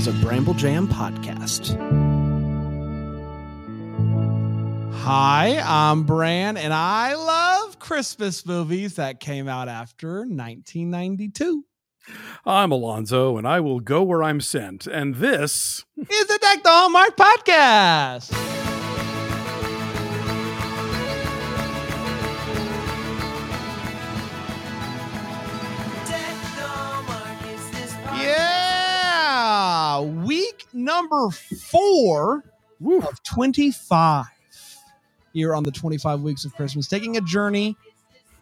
is a Bramble Jam podcast. Hi, I'm Bran, and I love Christmas movies that came out after 1992. I'm Alonso, and I will go where I'm sent. And this is the Deck the Hallmark podcast. Week number four Woo. of 25 here on the 25 weeks of Christmas, taking a journey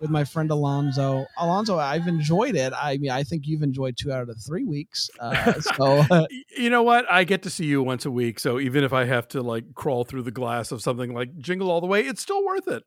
with my friend Alonso. Alonso, I've enjoyed it. I mean, I think you've enjoyed two out of the three weeks. Uh, so, you know what? I get to see you once a week. So even if I have to like crawl through the glass of something like Jingle All the Way, it's still worth it.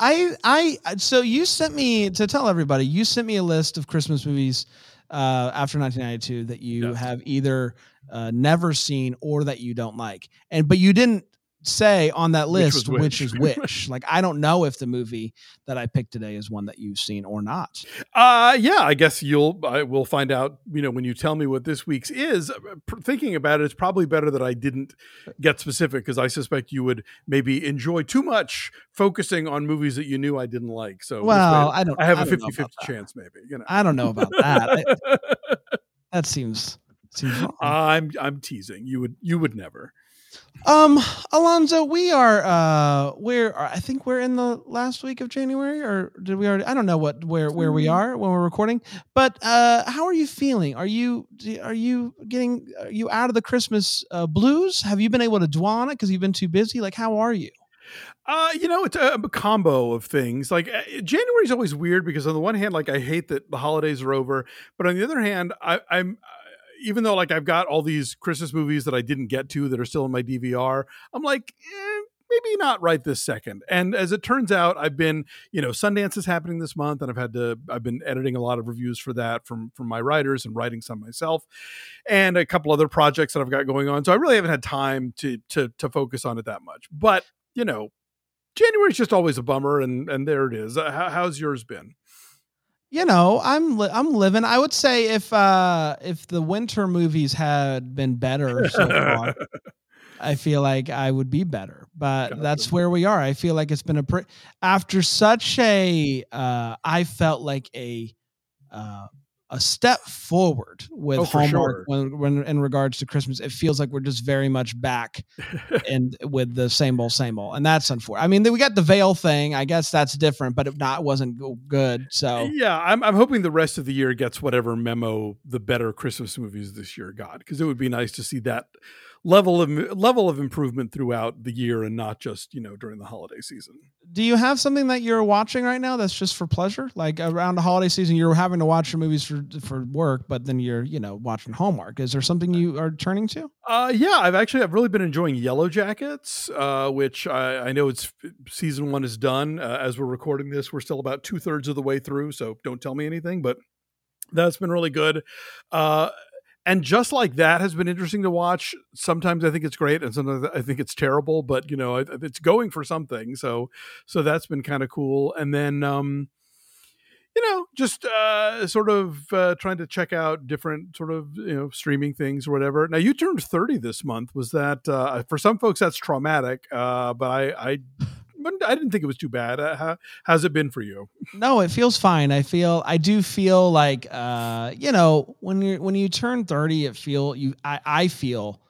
I, I, so you sent me to tell everybody, you sent me a list of Christmas movies uh, after 1992 that you yes. have either uh, never seen or that you don't like. And, but you didn't say on that list which, which. which is which. like I don't know if the movie that I picked today is one that you've seen or not. Uh yeah, I guess you'll I will find out, you know, when you tell me what this week's is. Uh, thinking about it, it's probably better that I didn't get specific because I suspect you would maybe enjoy too much focusing on movies that you knew I didn't like. So Well, I don't I have I a 50-50 chance maybe, you know. I don't know about that. that seems seems wrong. I'm I'm teasing. You would you would never. Um, Alonso, we are uh we're I think we're in the last week of January or did we already I don't know what where where we mm. are when we're recording. But uh how are you feeling? Are you are you getting are you out of the Christmas uh, blues? Have you been able to dwell on it cuz you've been too busy? Like how are you? Uh, you know, it's a, a combo of things. Like uh, January is always weird because on the one hand, like I hate that the holidays are over, but on the other hand, I, I'm even though like I've got all these Christmas movies that I didn't get to that are still in my DVR, I'm like, eh, maybe not right this second. And as it turns out, I've been, you know, Sundance is happening this month, and I've had to, I've been editing a lot of reviews for that from from my writers and writing some myself, and a couple other projects that I've got going on. So I really haven't had time to to to focus on it that much. But you know, January's just always a bummer, and and there it is. How, how's yours been? You know, I'm li- I'm living. I would say if uh if the winter movies had been better so far, I feel like I would be better. But gotcha. that's where we are. I feel like it's been a pre- after such a uh I felt like a uh a step forward with oh, Hallmark sure. when, when in regards to Christmas. It feels like we're just very much back and with the same old, same old, and that's unfortunate. I mean, we got the veil thing. I guess that's different, but it not wasn't good. So yeah, I'm I'm hoping the rest of the year gets whatever memo the better Christmas movies this year got because it would be nice to see that level of level of improvement throughout the year and not just you know during the holiday season. Do you have something that you're watching right now that's just for pleasure? Like around the holiday season, you're having to watch your movies for for work, but then you're you know watching Hallmark. Is there something you are turning to? Uh, yeah, I've actually I've really been enjoying Yellow Jackets, uh, which I, I know it's season one is done uh, as we're recording this. We're still about two thirds of the way through, so don't tell me anything, but that's been really good. Uh, and just like that has been interesting to watch. Sometimes I think it's great, and sometimes I think it's terrible. But you know, it's going for something. So, so that's been kind of cool. And then, um, you know, just uh, sort of uh, trying to check out different sort of you know streaming things or whatever. Now, you turned thirty this month. Was that uh, for some folks that's traumatic? Uh, but I, I I didn't think it was too bad. Uh, how, how's it been for you? No, it feels fine. I feel I do feel like uh, you know when you when you turn thirty, it feel you I, I feel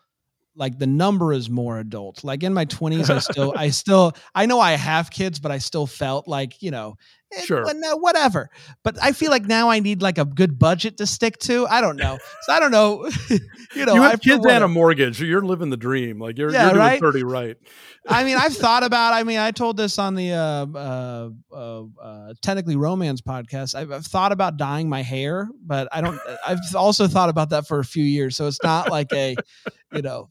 like the number is more adult. Like in my twenties, I still I still I know I have kids, but I still felt like you know Eh, sure. whatever. But I feel like now I need like a good budget to stick to. I don't know. So I don't know. you know, you have I kids and a mortgage. You're living the dream. Like you're, yeah, you're doing right? 30 right. I mean, I've thought about, I mean, I told this on the, uh, uh, uh, uh technically romance podcast. I've, I've, thought about dyeing my hair, but I don't, I've also thought about that for a few years. So it's not like a, you know,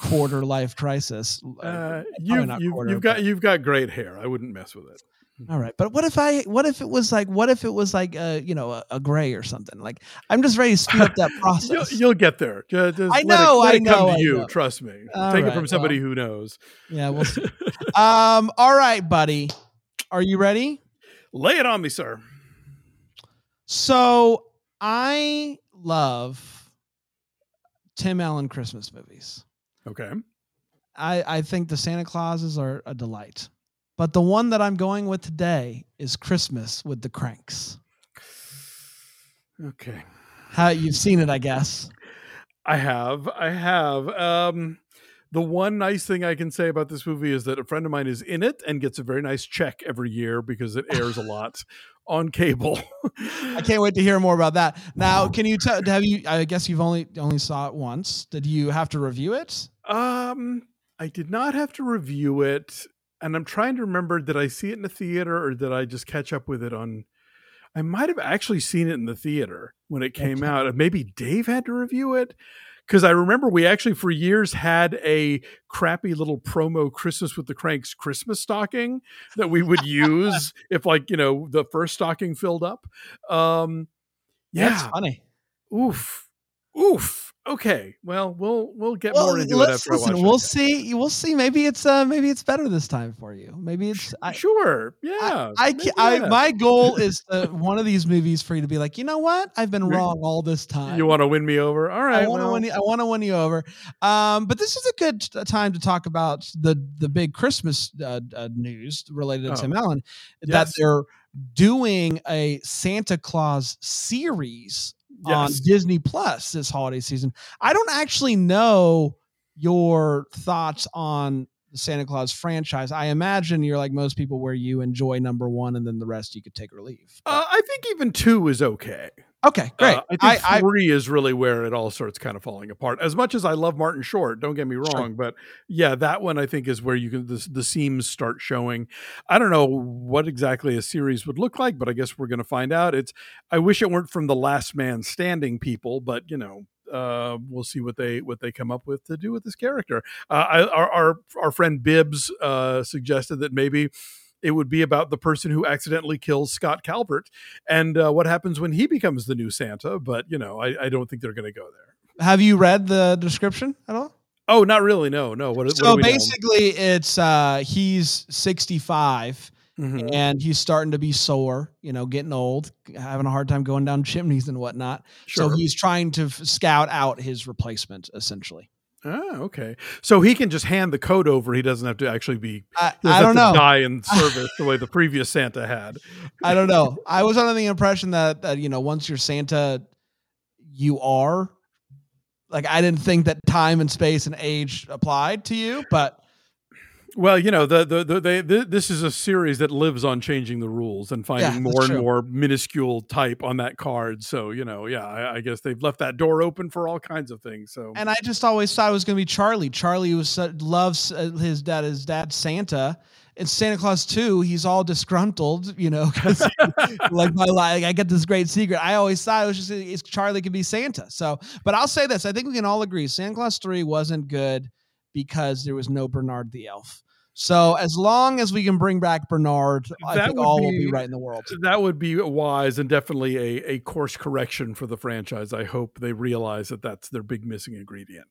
quarter life crisis. Uh, you've, you've, quarter, you've got, you've got great hair. I wouldn't mess with it. All right, but what if I? What if it was like? What if it was like a you know a, a gray or something? Like I'm just ready to speed up that process. you'll, you'll, get there. Just, I know. Let it, let I know. Come to you. Know. Trust me. All Take right, it from somebody well, who knows. Yeah, we'll see. um. All right, buddy. Are you ready? Lay it on me, sir. So I love Tim Allen Christmas movies. Okay. I, I think the Santa Clauses are a delight. But the one that I'm going with today is Christmas with the Kranks. Okay. How you've seen it, I guess. I have. I have. Um the one nice thing I can say about this movie is that a friend of mine is in it and gets a very nice check every year because it airs a lot on cable. I can't wait to hear more about that. Now, can you tell? Have you? I guess you've only only saw it once. Did you have to review it? Um, I did not have to review it, and I'm trying to remember. Did I see it in the theater or did I just catch up with it on? I might have actually seen it in the theater when it came okay. out. Maybe Dave had to review it because I remember we actually for years had a crappy little promo Christmas with the Kranks Christmas stocking that we would use if like you know the first stocking filled up. Um, yeah, that's funny. Oof, oof okay well we'll we'll get well, more into it after listen, we'll see we'll see maybe it's uh maybe it's better this time for you maybe it's I, sure yeah i, I, I my goal is to, one of these movies for you to be like you know what i've been wrong all this time you want to win me over all right i want to well. win you, i want to win you over um but this is a good time to talk about the the big christmas uh, uh, news related to oh. tim allen yes. that they're doing a santa claus series yes. on Disney Plus this holiday season. I don't actually know your thoughts on the Santa Clause franchise. I imagine you're like most people where you enjoy number one and then the rest you could take or leave. Uh, I think even two is okay. Okay, great. Uh, I think I, three I, is really where it all starts kind of falling apart. As much as I love Martin Short, don't get me wrong, sure. but yeah, that one I think is where you can the, the seams start showing. I don't know what exactly a series would look like, but I guess we're going to find out. It's I wish it weren't from the Last Man Standing people, but you know, uh, we'll see what they what they come up with to do with this character. Uh, I, our, our our friend Bibbs uh, suggested that maybe it would be about the person who accidentally kills Scott Calvin and uh, what happens when he becomes the new Santa. But you know, I, I don't think they're going to go there. Have you read the description at all? Oh, not really. No, no. What? So what basically, know? it's uh, he's sixty five. Mm-hmm. And he's starting to be sore, you know, getting old, having a hard time going down chimneys and whatnot. Sure. So he's trying to f- scout out his replacement, essentially. Oh, okay. So he can just hand the code over. He doesn't have to actually be. I, I don't know. Die in service the way the previous Santa had. I don't know. I was under the impression that that you know once you're Santa, you are. Like I didn't think that time and space and age applied to you, but well, you know, the, the, the, they, the, this is a series that lives on changing the rules and finding yeah, more and true. more minuscule type on that card. So, you know, yeah, I, I, guess they've left that door open for all kinds of things. So, and I just always thought it was going to be Charlie. Charlie was loves uh, his dad, his dad Santa. In Santa Clause 2, he's all disgruntled, you know, because like my life, I get this great secret. I always thought it was just it's Charlie could be Santa. So, but I'll say this: I think we can all agree Santa Clause 3 wasn't good because there was no Bernard the elf. So as long as we can bring back Bernard, I that think all be, will be right in the world. That would be wise and definitely a, a course correction for the franchise. I hope they realize that that's their big missing ingredient.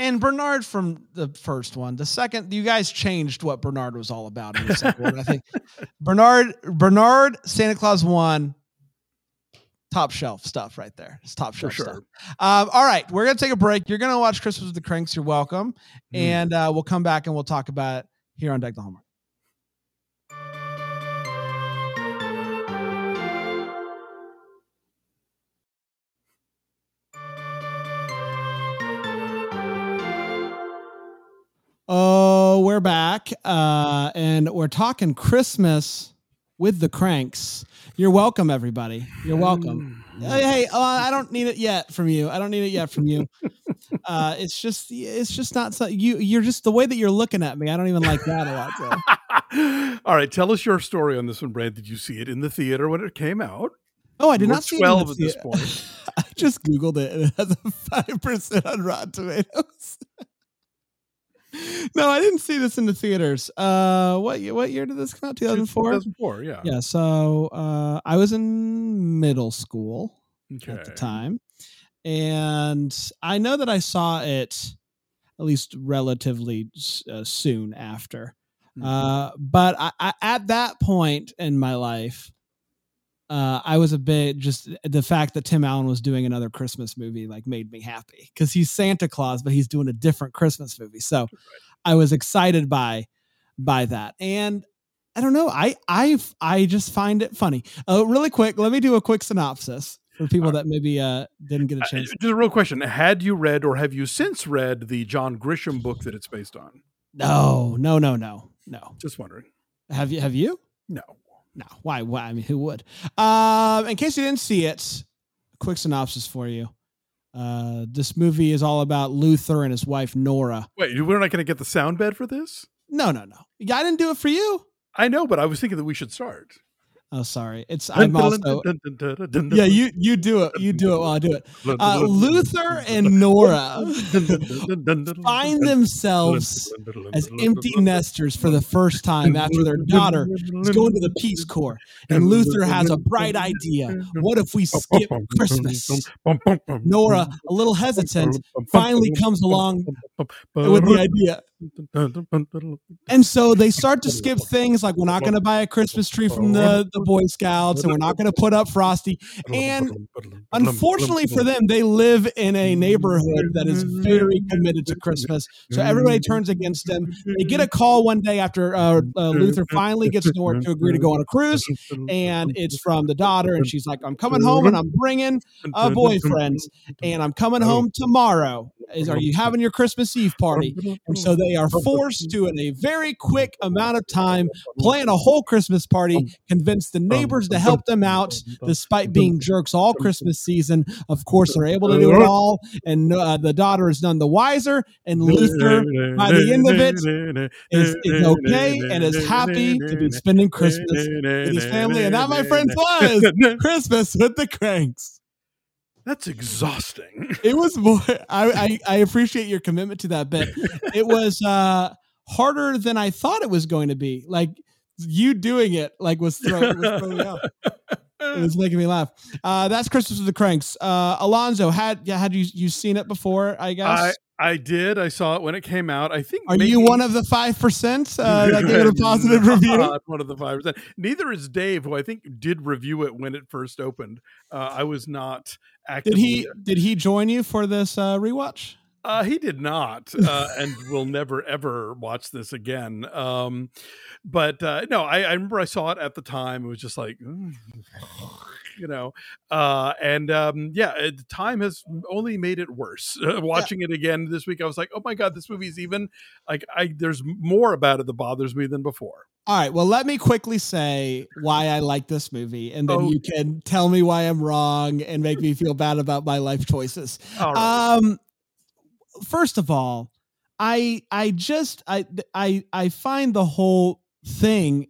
And Bernard from the first one, the second, you guys changed what Bernard was all about in the second one. I think Bernard, Bernard, Santa Clause one, top shelf stuff right there. It's top shelf sure. stuff. Um, all right, we're gonna take a break. You're gonna watch Christmas with the Kranks. You're welcome, mm. and uh, we'll come back and we'll talk about it here on Deck the Hallmark. Oh, we're back, uh, and we're talking Christmas with the Kranks. You're welcome, everybody. You're welcome. Hey, hey uh, I don't need it yet from you. I don't need it yet from you. Uh, it's just, it's just not so. You, you're just the way that you're looking at me. I don't even like that a lot. So. All right, tell us your story on this one, Bran. Did you see it in the theater when it came out? Oh, I did not see twelve at this point. I just googled it, and it has a five percent on Rotten Tomatoes no, I didn't see this in the theaters. Uh, what what year did this come out? Two thousand four. Two thousand four. Yeah. Yeah. So uh, I was in middle school okay. at the time, and I know that I saw it at least relatively uh, soon after. Mm-hmm. Uh, but I, I, at that point in my life, uh, I was a bit just the fact that Tim Allen was doing another Christmas movie like made me happy because he's Santa Claus, but he's doing a different Christmas movie. So right. I was excited by by that, and I don't know, I I I just find it funny. Uh, really quick, let me do a quick synopsis for people that maybe uh, didn't get a uh, chance. Uh, just a real question: Had you read or have you since read the John Grisham book that it's based on? No, no, no, no, no. Just wondering. Have you? Have you? No. No. Why? Why? I mean, who would? Um, in case you didn't see it, quick synopsis for you. Uh, this movie is all about Luther and his wife Nora. Wait, we're not going to get the sound bed for this? No, no, no. Yeah, I didn't do it for you. I know, but I was thinking that we should start. Oh, sorry. It's I'm also yeah. You you do it. You do it while I do it. Uh, Luther and Nora find themselves as empty nesters for the first time after their daughter is going to the Peace Corps, and Luther has a bright idea. What if we skip Christmas? Nora, a little hesitant, finally comes along with the idea. And so they start to skip things like we're not going to buy a Christmas tree from the, the Boy Scouts and we're not going to put up Frosty. And unfortunately for them, they live in a neighborhood that is very committed to Christmas. So everybody turns against them. They get a call one day after uh, uh, Luther finally gets to, to agree to go on a cruise. And it's from the daughter. And she's like, I'm coming home and I'm bringing a boyfriend and I'm coming home tomorrow. Is, are you having your Christmas Eve party? And so they are forced to, in a very quick amount of time, plan a whole Christmas party, convince the neighbors to help them out, despite being jerks all Christmas season. Of course, they're able to do it all, and uh, the daughter is none the wiser. And Luther, by the end of it, is, is okay and is happy to be spending Christmas with his family. And that, my friends, was Christmas with the Kranks. That's exhausting. It was more. I, I, I appreciate your commitment to that bit. It was uh, harder than I thought it was going to be. Like you doing it, like was throwing, was throwing me off. It was making me laugh. Uh, that's Christmas with the Kranks. Uh, Alonso, had yeah, had you you seen it before? I guess. I did. I saw it when it came out. I think. Are maybe, you one of the five percent uh, that gave it a positive review? one of the five percent. Neither is Dave, who I think did review it when it first opened. Uh, I was not. Did he? Did he join you for this uh, rewatch? Uh, he did not, uh, and will never ever watch this again. Um, but uh, no, I, I, remember I saw it at the time. It was just like, mm you know uh and um yeah it, time has only made it worse uh, watching yeah. it again this week i was like oh my god this movie's even like i there's more about it that bothers me than before all right well let me quickly say why i like this movie and then oh. you can tell me why i'm wrong and make me feel bad about my life choices um first of all i i just i i i find the whole thing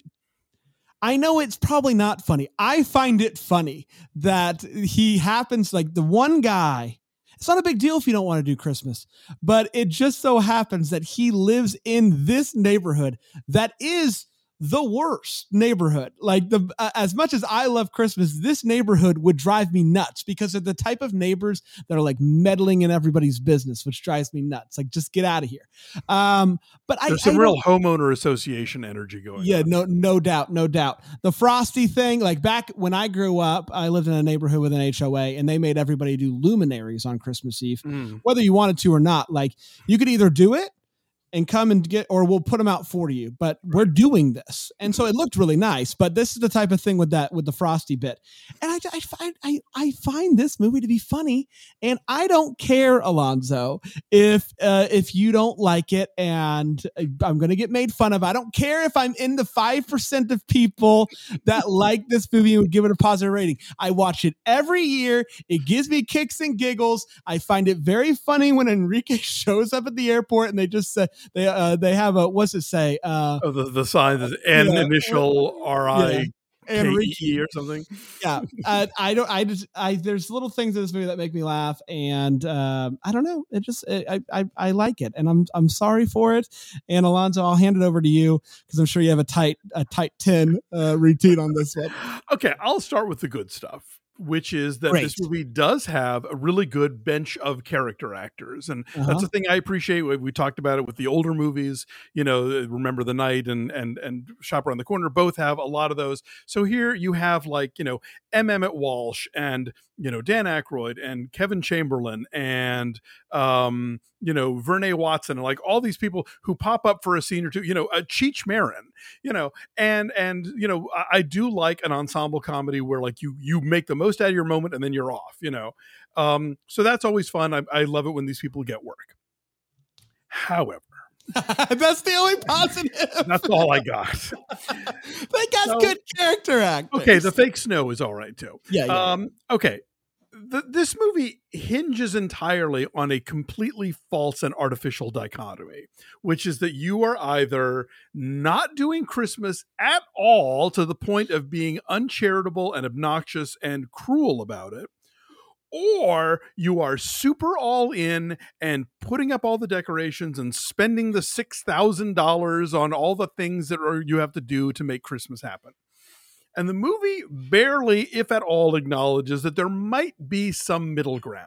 I know it's probably not funny. I find it funny that he happens like the one guy. It's not a big deal if you don't want to do Christmas, but it just so happens that he lives in this neighborhood that is the worst neighborhood. Like the uh, as much as I love Christmas, this neighborhood would drive me nuts because of the type of neighbors that are like meddling in everybody's business, which drives me nuts. Like just get out of here. Um, but there's I, some I real homeowner association energy going. Yeah, on. no, no doubt, no doubt. The frosty thing, like back when I grew up, I lived in a neighborhood with an HOA, and they made everybody do luminaries on Christmas Eve, mm. whether you wanted to or not. Like you could either do it and come and get or we'll put them out for you but we're doing this. And so it looked really nice but this is the type of thing with that with the frosty bit. And i, I find I, I find this movie to be funny and i don't care alonso if uh, if you don't like it and i'm gonna get made fun of. I don't care if i'm in the 5% of people that like this movie and would give it a positive rating. I watch it every year. It gives me kicks and giggles. I find it very funny when enrique shows up at the airport and they just say they uh, they have a what's it say? Uh, oh, the the sign is N yeah, initial R I. K-E or something. Yeah, uh, I don't. I just. I there's little things in this movie that make me laugh, and um, I don't know. It just. It, I, I I like it, and I'm I'm sorry for it. And Alonso, I'll hand it over to you because I'm sure you have a tight a tight ten uh, routine on this one. Okay, I'll start with the good stuff which is that Great. this movie does have a really good bench of character actors, and Uh-huh. that's the thing I appreciate. We, we talked about it with the older movies, you know, Remember the Night and and and Shop Around the Corner. Both have a lot of those. So here you have like you know M. Emmett Walsh and you know Dan Aykroyd and Kevin Chamberlin and um, you know Vernee Watson and like all these people who pop up for a scene or two. You know, a Cheech Marin. You know, and and you know I, I do like an ensemble comedy where like you you make the most out of your moment and then you're off. You know, um, so that's always fun. I, I love it when these people get work. However, That's the only positive. that's all I got. they got So- good character actors. Okay, the fake snow is all right too. yeah, yeah, yeah. Um, okay. Th- this movie hinges entirely on a completely false and artificial dichotomy, which is that you are either not doing Christmas at all to the point of being uncharitable and obnoxious and cruel about it, or you are super all in and putting up all the decorations and spending the $6,000 on all the things that are, you have to do to make Christmas happen. And the movie barely, if at all, acknowledges that there might be some middle ground.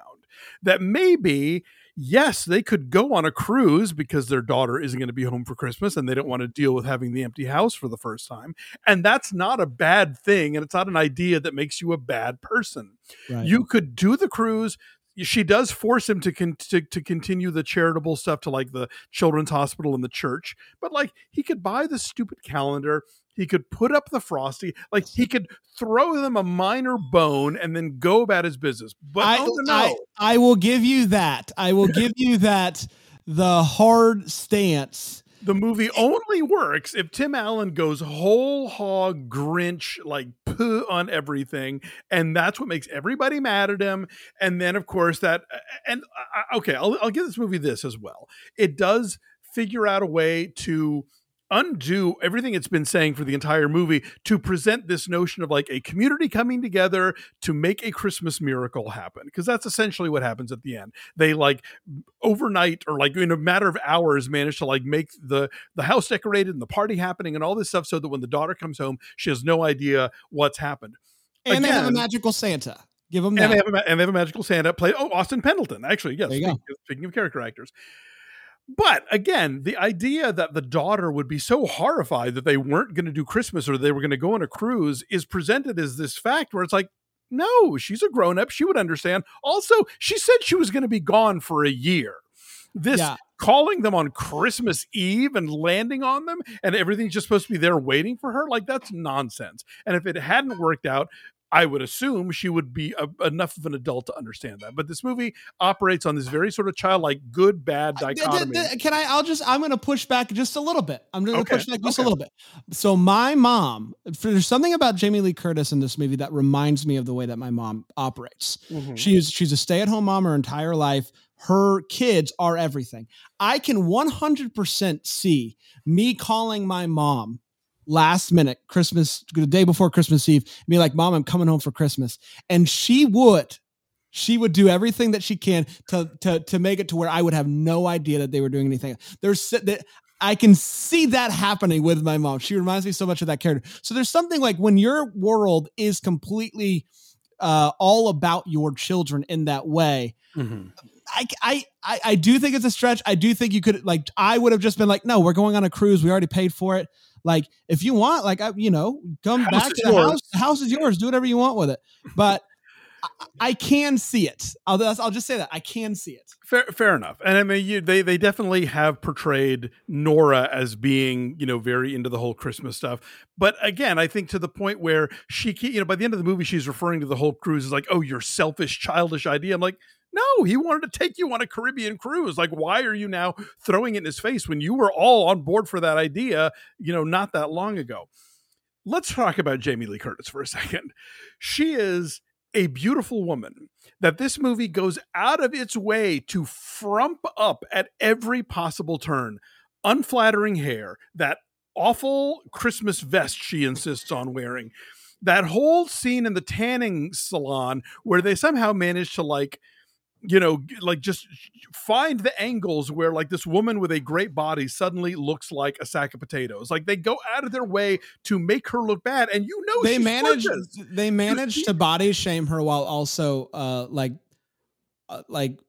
That maybe, yes, they could go on a cruise because their daughter isn't going to be home for Christmas and they don't want to deal with having the empty house for the first time. And that's not a bad thing. And it's not an idea that makes you a bad person. Right. You could do the cruise. She does force him to, con- to to continue the charitable stuff to like the children's hospital and the church, but like he could buy the stupid calendar. He could put up the frosty. Like he could throw them a minor bone and then go about his business. But I, oh no, I, I will give you that. I will give you that. The hard stance. the movie only works if Tim Allen goes whole hog Grinch, like poo on everything, and that's what makes everybody mad at him. And then, of course, that and uh, okay, I'll, I'll give this movie this as well. It does figure out a way to undo everything it's been saying for the entire movie to present this notion of like a community coming together to make a Christmas miracle happen because that's essentially what happens at the end. They like overnight or like in a matter of hours manage to like make the the house decorated and the party happening and all this stuff so that when the daughter comes home she has no idea what's happened. And they have a magical Santa. Give them that. And they have a, and they have a magical Santa play. Oh, Austin Pendleton, actually, yes. There you go. Speaking, speaking of character actors, but again, the idea that the daughter would be so horrified that they weren't going to do Christmas or they were going to go on a cruise is presented as this fact where it's like, no, she's a grown up. She would understand. Also, she said she was going to be gone for a year. This Yeah. calling them on Christmas Eve and landing on them and everything's just supposed to be there waiting for her, like that's nonsense. And if it hadn't worked out, I would assume she would be a, enough of an adult to understand that. But this movie operates on this very sort of childlike good bad Uh, dichotomy. Can I? I'll just. I'm going to push back just a little bit. I'm going to Okay, push back just okay. a little bit. So my mom. There's something about Jamie Lee Curtis in this movie that reminds me of the way that my mom operates. Mhm. She is. She's a stay-at-home mom her entire life. Her kids are everything. I can 100% see me calling my mom last minute Christmas, the day before Christmas Eve, be like, "Mom, I'm coming home for Christmas," and she would she would do everything that she can to to to make it to where I would have no idea that they were doing anything. There's that I can see that happening with my mom. She reminds me so much of that character. So there's something like when your world is completely uh, all about your children in that way. Mhm. I, I I I do think it's a stretch. I do think you could like I would have just been like, no, we're going on a cruise. We already paid for it. Like if you want, like I, you know, come House back to the yours. house. The house is yours. Do whatever you want with it. But I, I can see it. I'll I'll just say that I can see it. Fair, fair enough. And I mean, you, they they definitely have portrayed Nora as being, you know, very into the whole Christmas stuff. But again, I think to the point where she, you know, by the end of the movie, she's referring to the whole cruise as like, "Oh, your selfish, childish idea." I'm like, no, he wanted to take you on a Caribbean cruise. Like, why are you now throwing it in his face when you were all on board for that idea, you know, not that long ago? Let's talk about Jamie Lee Curtis for a second. She is a beautiful woman that this movie goes out of its way to frump up at every possible turn. Unflattering hair, that awful Christmas vest she insists on wearing, that whole scene in the tanning salon where they somehow manage to like you know, like just find the angles where like this woman with a great body suddenly looks like a sack of potatoes. Like they go out of their way to make her look bad, and you know they manage they manage to body shame her while also uh like uh, like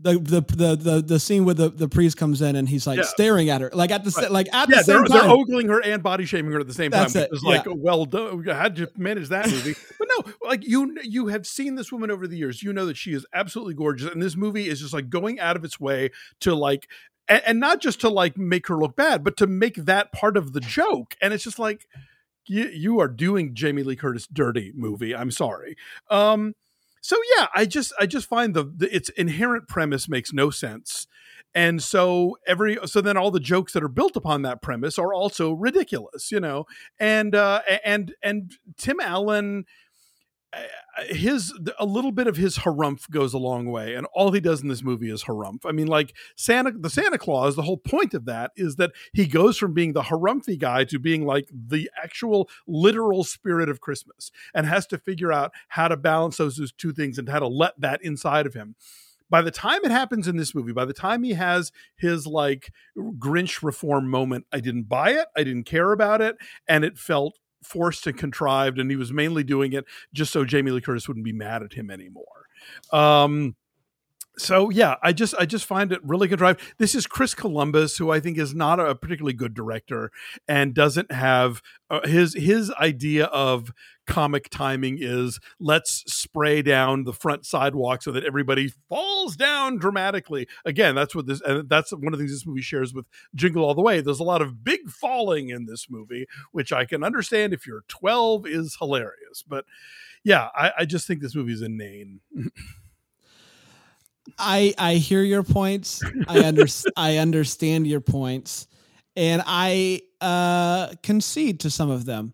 the the the the, the scene where the, the priest comes in and he's like yeah. staring at her like at the right. like at yeah, the same they're, time they're ogling her and body shaming her at the same That's time. It. It's like yeah. well done. How'd you manage that movie? but no, like you you have seen this woman over the years. You know that she is absolutely gorgeous, and this movie is just like going out of its way to like and, and not just to like make her look bad, but to make that part of the joke. And it's just like you you are doing Jamie Lee Curtis dirty movie. I'm sorry. Um so yeah i just i just find the, the, its inherent premise makes no sense. And so every so then all the jokes that are built upon that premise are also ridiculous you know? And uh and and tim allen his a little bit of his harumph goes a long way and all he does in this movie is harumph i mean like santa the santa claus the whole point of that is that he goes from being the harumphy guy to being like the actual literal spirit of christmas and has to figure out how to balance those, those two things and how to let that inside of him by the time it happens in this movie, by the time he has his like Grinch reform moment, I didn't buy it. I didn't care about it. And it felt forced and contrived, and he was mainly doing it just so Jamie Lee Curtis wouldn't be mad at him anymore. Um, so yeah, I just I just find it really contrived. This is Chris Columbus, who I think is not a particularly good director and doesn't have uh, his his idea of comic timing is let's spray down the front sidewalk so that everybody falls down dramatically. Again, that's what this and that's one of the things this movie shares with Jingle All the Way. There's a lot of big falling in this movie, which I can understand if you're 12 is hilarious. But yeah, I, I just think this movie is inane. I I hear your points. I under I understand your points, and I uh, concede to some of them.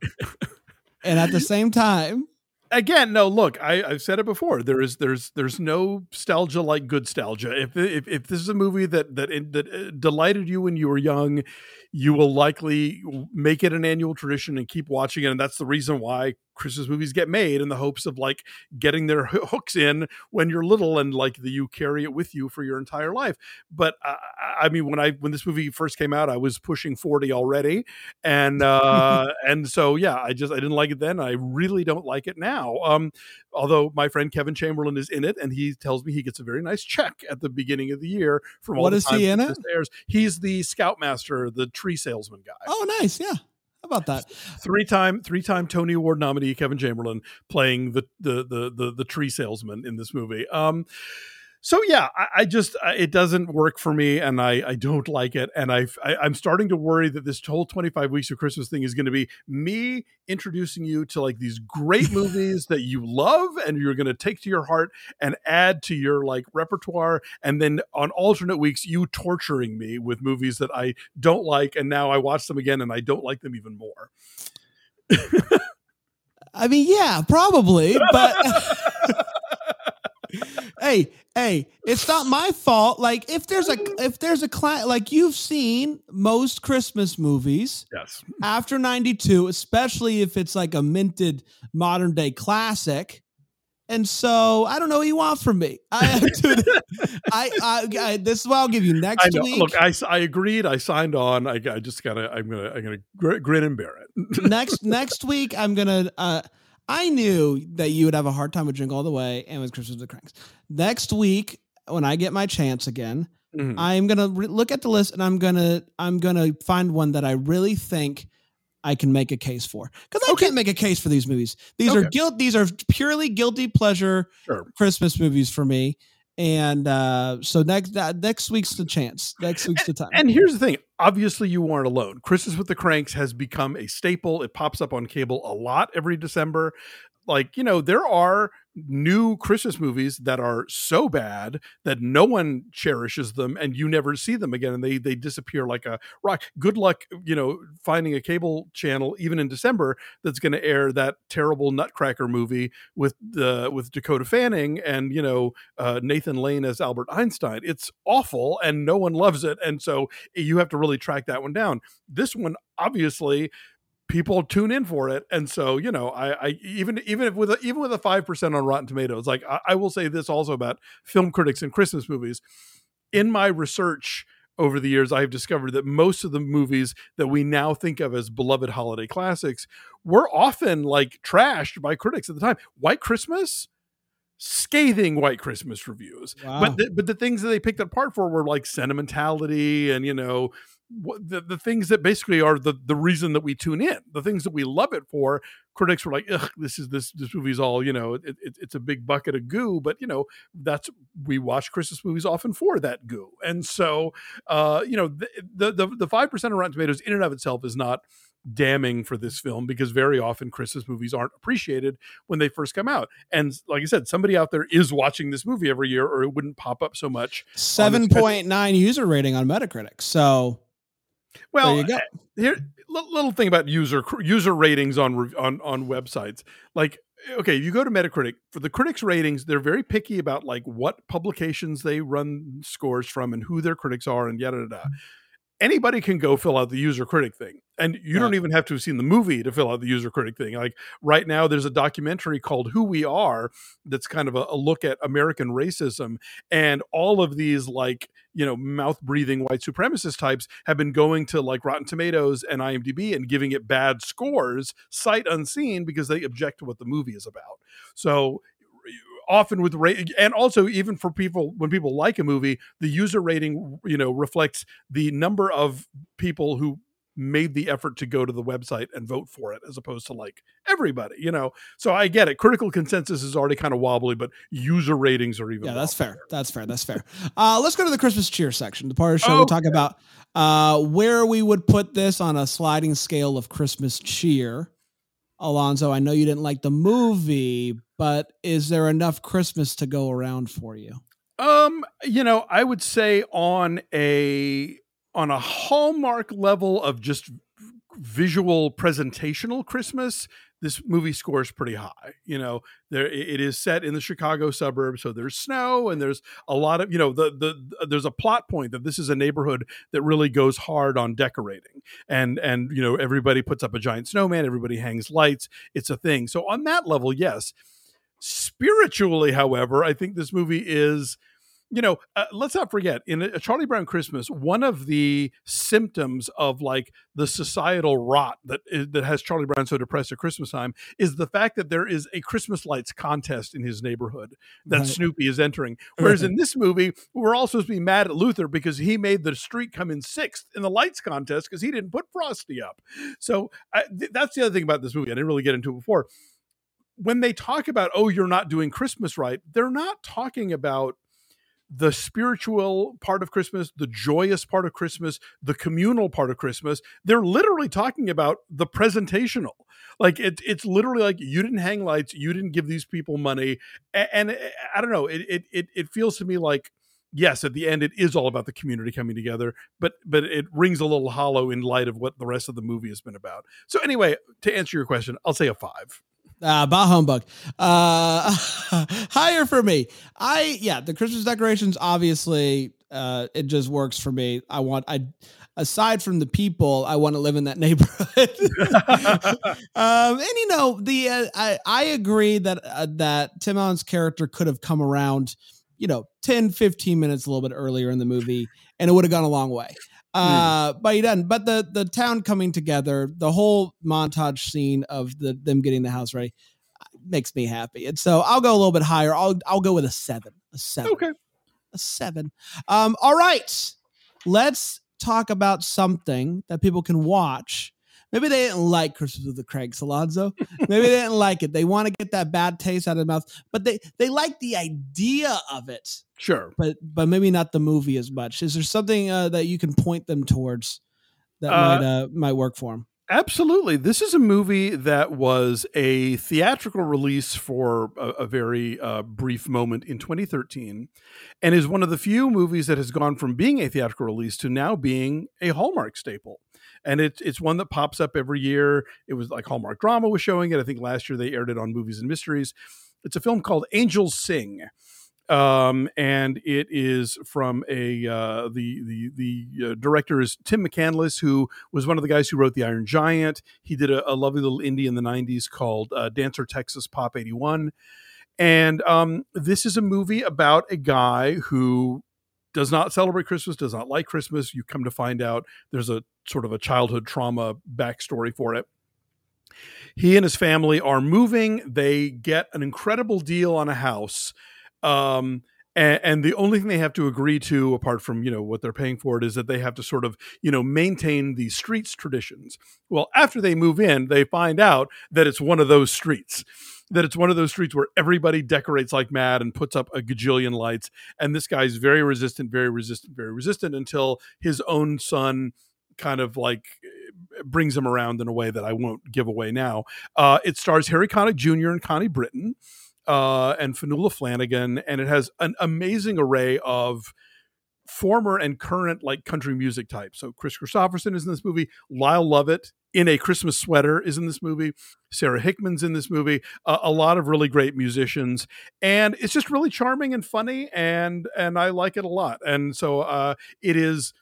and at the same time, again, no. Look, I, have said it before. There is there's there's no nostalgia like good nostalgia. If if, if this is a movie that that that uh, delighted you when you were young, you will likely make it an annual tradition and keep watching it. And that's the reason why Christmas movies get made in the hopes of like getting their hooks in when you're little and like the, you carry it with you for your entire life. But uh, I mean, when I when this movie first came out, I was pushing forty already, and uh, and so yeah, I just I didn't like it then. I really don't like it now. Um, although my friend Kevin Chamberlin is in it, and he tells me he gets a very nice check at the beginning of the year from all what the is he in it? Airs. He's the scoutmaster, the tree salesman guy. Oh, nice. Yeah. About that? Three time three time Tony Award nominee Kevin Chamberlin playing the the the the, the tree salesman in this movie. Um so yeah, I, I just I, it doesn't work for me, and I I don't like it, and I, I am starting to worry that this whole 25 weeks of Christmas thing is going to be me introducing you to like these great movies that you love and you're going to take to your heart and add to your like repertoire, and then on alternate weeks you torturing me with movies that I don't like, and now I watch them again and I don't like them even more. I mean, yeah, probably, but hey, hey, it's not my fault. Like if there's a if there's a client like you've seen most Christmas movies, yes, after '92, especially if it's like a minted modern day classic. And so I don't know what you want from me. I, dude, I, I, I, this is what I'll give you next week. Look, I, I agreed. I signed on. I, I just gotta. I'm gonna. I'm gonna gr- grin and bear it. next next week, I'm gonna. uh I knew that you would have a hard time with Jingle All the Way and with Christmas with the Kranks. Next week, when I get my chance again, mm-hmm. I'm gonna re- look at the list and I'm gonna I'm gonna find one that I really think I can make a case for because I okay. can't make a case for these movies. These okay. are guilt. These are purely guilty pleasure sure. Christmas movies for me. And uh, so next uh, next week's the chance. Next week's the time. And here's the thing: obviously, you aren't alone. Christmas with the Kranks has become a staple. It pops up on cable a lot every December like you know there are new christmas movies that are so bad that no one cherishes them and you never see them again and they they disappear like a rock. Good luck you know finding a cable channel even in december that's going to air that terrible nutcracker movie with the with dakota fanning and you know uh, nathan lane as albert einstein. It's awful and no one loves it and so you have to really track that one down. This one obviously people tune in for it. And so you know i, I even even if with a, even with a 5% on rotten tomatoes like I, I will say this also about film critics and christmas movies. In my research over the years i've discovered that most of the movies that we now think of as beloved holiday classics were often like trashed by critics at the time. White christmas? Scathing white christmas reviews. Wow. but the, but the things that they picked apart for were like sentimentality and you know the, the things that basically are the the reason that we tune in the things that we love it for critics were like Ugh, this is this this movie's all you know it, it, it's a big bucket of goo but you know that's we watch christmas movies often for that goo and so uh you know the the the five percent of rotten tomatoes in and of itself is not damning for this film because very often Christmas movies aren't appreciated when they first come out. And like I said, somebody out there is watching this movie every year or it wouldn't pop up so much. 7.9 user rating on Metacritic. So well, there you go. Eh, here little thing about user user ratings on on on websites. Like okay, you go to Metacritic for the critics ratings, they're very picky about like what publications they run scores from and who their critics are and yada yada. Anybody can go fill out the user critic thing and you don't even have to have seen the movie to fill out the user critic thing like right now there's a documentary called who we are that's kind of a, a look at american racism and all of these like you know mouth breathing white supremacist types have been going to like rotten tomatoes and imdb and giving it bad scores sight unseen because they object to what the movie is about. So often with rate and also even for people when people like a movie the user rating you know reflects the number of people who made the effort to go to the website and vote for it as opposed to like everybody you know? So i get it. Critical consensus is already kind of wobbly but user ratings are even yeah that's fair. That's fair. That's fair. Uh, let's go to the christmas cheer section the part of the show we talk about uh, where we would put this on a sliding scale of christmas cheer alonso i know you didn't like the movie but is there enough christmas to go around for you? Um you know i would say on a on a hallmark level of just visual presentational Christmas, this movie scores pretty high. You know, there it is set in the Chicago suburbs, so there's snow and there's a lot of you know the the uh, there's a plot point that this is a neighborhood that really goes hard on decorating and and you know everybody puts up a giant snowman, everybody hangs lights, it's a thing. So on that level, yes. Spiritually, however, I think this movie is you know, uh, let's not forget in a Charlie Brown Christmas, one of the symptoms of like the societal rot that is, that has Charlie Brown so depressed at Christmas time is the fact that there is a Christmas lights contest in his neighborhood that right. Snoopy is entering. Whereas in this movie, we're all supposed to be mad at Luther because he made the street come in sixth in the lights contest because he didn't put Frosty up. So th- that's the other thing about this movie. I didn't really get into it before. When they talk about, oh, you're not doing Christmas right, they're not talking about the spiritual part of Christmas, the joyous part of Christmas, the communal part of Christmas. They're literally talking about the presentational. Like it, it's literally like you didn't hang lights, you didn't give these people money, and, and eh, I don't know. It, it it it feels to me like yes, at the end it is all about the community coming together, but but it rings a little hollow in light of what the rest of the movie has been about. So anyway, to answer your question, I'll say a five. Uh, bah humbug. Uh, higher for me. I yeah, the Christmas decorations obviously uh, it just works for me. I want I aside from the people, I want to live in that neighborhood. um, and you know the uh, I I agree that uh, that Tim Allen's character could have come around, you know, 10, 15 minutes a little bit earlier in the movie, and it would have gone a long way. Hmm. Uh, mm. but he doesn't. But the the town coming together, the whole montage scene of the them getting the house ready, uh, makes me happy. And so I'll go a little bit higher. I'll I'll go with a seven. A seven. Okay. A seven. Um. All right. Let's talk about something that people can watch Maybe they didn't like Christmas with the Kranks, Alonso. Maybe they didn't like it. They want to get that bad taste out of their mouth, but they they like the idea of it. Sure, but but maybe not the movie as much. Is there something uh, that you can point them towards that uh, might uh, might work for them? Absolutely. This is a movie that was a theatrical release for a, a very uh, brief moment in 2013 and is one of the few movies that has gone from being a theatrical release to now being a Hallmark staple and it's it's one that pops up every year. It was like Hallmark Drama was showing it. I think last year they aired it on Movies and Mysteries. It's a film called Angels Sing. um, and it is from a uh, the the the uh, director is Tim McCanlies, who was one of the guys who wrote The Iron Giant. He did a, a lovely little indie in the '90s called uh, Dancer Texas Pop '81, and um, this is a movie about a guy who does not celebrate Christmas, does not like Christmas. You come to find out there's a sort of a childhood trauma backstory for it. He and his family are moving. They get an incredible deal on a house um, and, and, the only thing they have to agree to, apart from you know what they're paying for it, is that they have to sort of you know maintain the streets traditions. Well, after they move in, they find out that it's one of those streets. That it's one of those streets where everybody decorates like mad and puts up a gajillion lights. And this guy's very resistant, very resistant, very resistant until his own son kind of like brings him around in a way that I won't give away now. Uh, it stars Harry Connick Jr. and Connie Britton uh, and Fionnula Flanagan, and it has an amazing array of former and current like country music types. So Kris Kristofferson is in this movie. Lyle Lovett in a Christmas sweater is in this movie. Sarah Hickman's in this movie. Uh, a lot of really great musicians, and it's just really charming and funny, and and I like it a lot. And so uh, it is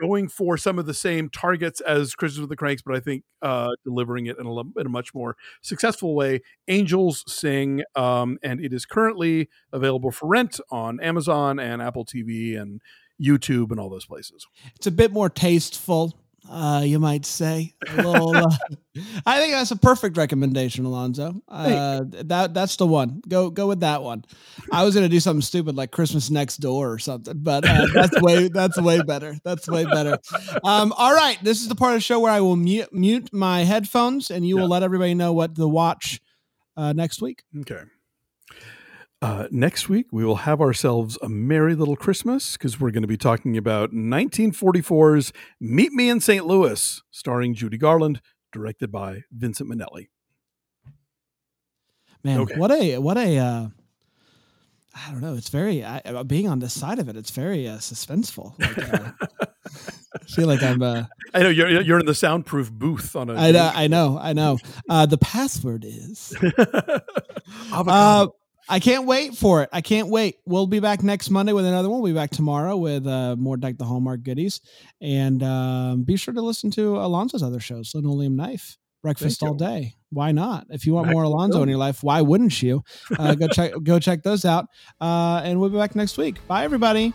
going for some of the same targets as Christmas with the Kranks, but I think uh, delivering it in a, in a much more successful way. Angels Sing, um, and it is currently available for rent on Amazon and Apple TV and YouTube and all those places. It's a bit more tasteful uh, you might say. Little, uh, I think that's a perfect recommendation, Alonso. Uh, that that's the one. Go go with that one. I was gonna do something stupid like Christmas Next Door or something, but uh, that's way that's way better. That's way better. Um, all right, this is the part of the show where I will mute mute my headphones, and you yeah. will let everybody know what to watch uh, next week. Okay. Uh, next week, we will have ourselves a merry little Christmas because we're going to be talking about 1944's Meet Me in St. Louis, starring Judy Garland, directed by Vincent Minnelli. Man, okay. what a what a uh, I don't know. It's very I, uh, being on this side of it. It's very uh, suspenseful. Like, uh, I feel like I'm. Uh, I know you're you're in the soundproof booth on a. I know. I know. I know. Uh, the password is. uh, I can't wait for it. I can't wait. We'll be back next Monday with another one. We'll be back tomorrow with uh, more Deck the Hallmark goodies. And um, be sure to listen to Alonso's other shows, Linoleum Knife, Breakfast All Day. Why not? If you want back more Alonso in your life, why wouldn't you? Uh, go check go check those out. Uh, and we'll be back next week. Bye, everybody.